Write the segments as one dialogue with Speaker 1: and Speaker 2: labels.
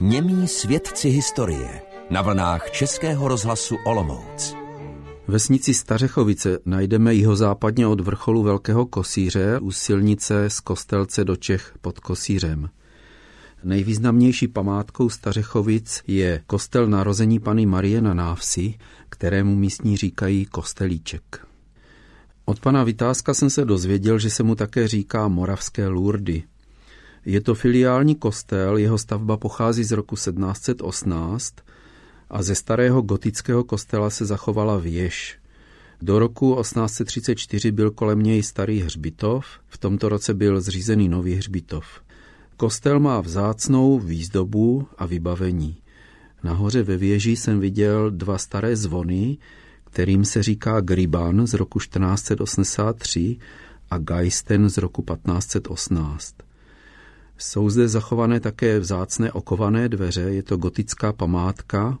Speaker 1: Němí svědci historie na vlnách Českého rozhlasu Olomouc.
Speaker 2: Vesnici Stařechovice najdeme jihozápadně od vrcholu Velkého Kosíře u silnice z Kostelce do Čech pod Kosířem. Nejvýznamnější památkou Stařechovic je kostel narození Pany Marie na Návsi, kterému místní říkají Kostelíček. Od pana Vytázka jsem se dozvěděl, že se mu také říká Moravské Lurdy. Je to filiální kostel, jeho stavba pochází z roku 1718 a ze starého gotického kostela se zachovala věž. Do roku 1834 byl kolem něj starý hřbitov, v tomto roce byl zřízený nový hřbitov. Kostel má vzácnou výzdobu a vybavení. Nahoře ve věži jsem viděl dva staré zvony, kterým se říká Griban z roku 1483 a Geisten z roku 1518. Jsou zde zachované také vzácné okované dveře, je to gotická památka,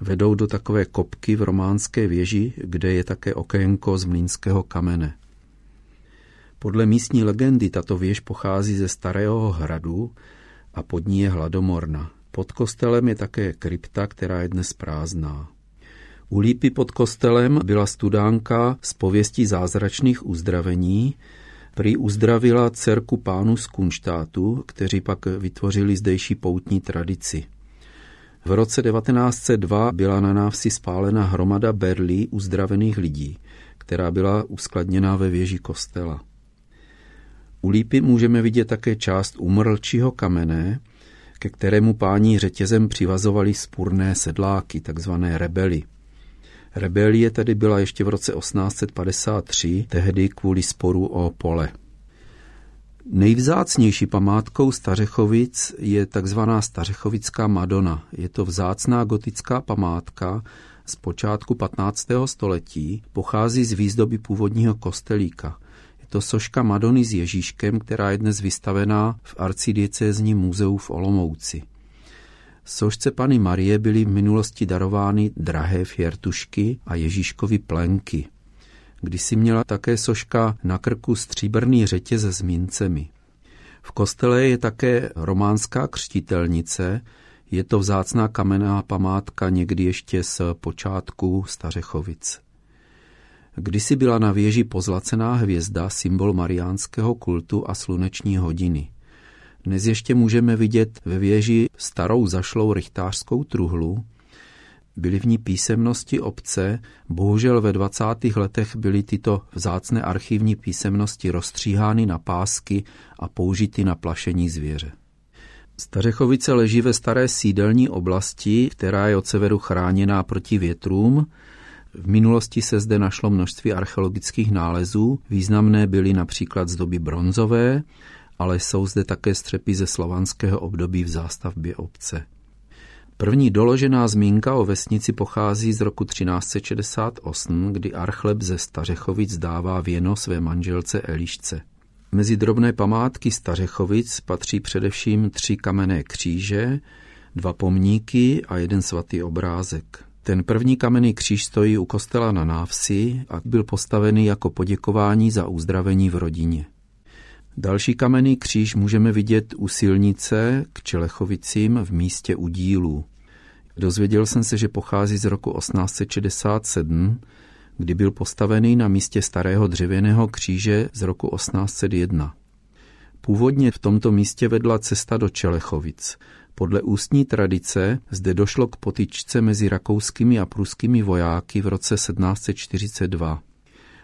Speaker 2: vedou do takové kopky v románské věži, kde je také okénko z mlínského kamene. Podle místní legendy tato věž pochází ze starého hradu a pod ní je hladomorna. Pod kostelem je také krypta, která je dnes prázdná. U lípy pod kostelem byla studánka z pověstí zázračných uzdravení, Prý uzdravila dcerku pánu z Kunštátu, kteří pak vytvořili zdejší poutní tradici. V roce 1902 byla na návsi spálena hromada berlí uzdravených lidí, která byla uskladněná ve věži kostela. U lípy můžeme vidět také část umrlčího kamene, ke kterému páni řetězem přivazovali spurné sedláky, takzvané rebely. Rebelie tedy byla ještě v roce 1853, tehdy kvůli sporu o pole. Nejvzácnější památkou Stařechovic je takzvaná Stařechovická Madona. Je to vzácná gotická památka z počátku 15. století, pochází z výzdoby původního kostelíka. Je to soška Madony s Ježíškem, která je dnes vystavená v arcidiecézním muzeu v Olomouci. Sošce Pany Marie byly v minulosti darovány drahé fjertušky a Ježíškovi plenky. si měla také soška na krku stříbrný řetěz s mincemi. V kostele je také románská křtitelnice, je to vzácná kamenná památka někdy ještě z počátku Stařechovic. Kdysi byla na věži pozlacená hvězda, symbol mariánského kultu a sluneční hodiny. Dnes ještě můžeme vidět ve věži starou zašlou rychtářskou truhlu. Byly v ní písemnosti obce, bohužel ve 20. letech byly tyto vzácné archivní písemnosti rozstříhány na pásky a použity na plašení zvěře. Stařechovice leží ve staré sídelní oblasti, která je od severu chráněná proti větrům. V minulosti se zde našlo množství archeologických nálezů. Významné byly například z doby bronzové, ale jsou zde také střepy ze slovanského období v zástavbě obce. První doložená zmínka o vesnici pochází z roku 1368, kdy Archleb ze Stařechovic dává věno své manželce Elišce. Mezi drobné památky Stařechovic patří především tři kamenné kříže, dva pomníky a jeden svatý obrázek. Ten první kamenný kříž stojí u kostela na návsi a byl postavený jako poděkování za uzdravení v rodině. Další kamenný kříž můžeme vidět u silnice k Čelechovicím v místě udílu. Dozvěděl jsem se, že pochází z roku 1867, kdy byl postavený na místě starého dřevěného kříže z roku 1801. Původně v tomto místě vedla cesta do Čelechovic. Podle ústní tradice zde došlo k potyčce mezi rakouskými a pruskými vojáky v roce 1742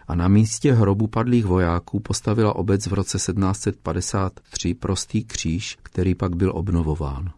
Speaker 2: a na místě hrobu padlých vojáků postavila obec v roce 1753 prostý kříž, který pak byl obnovován.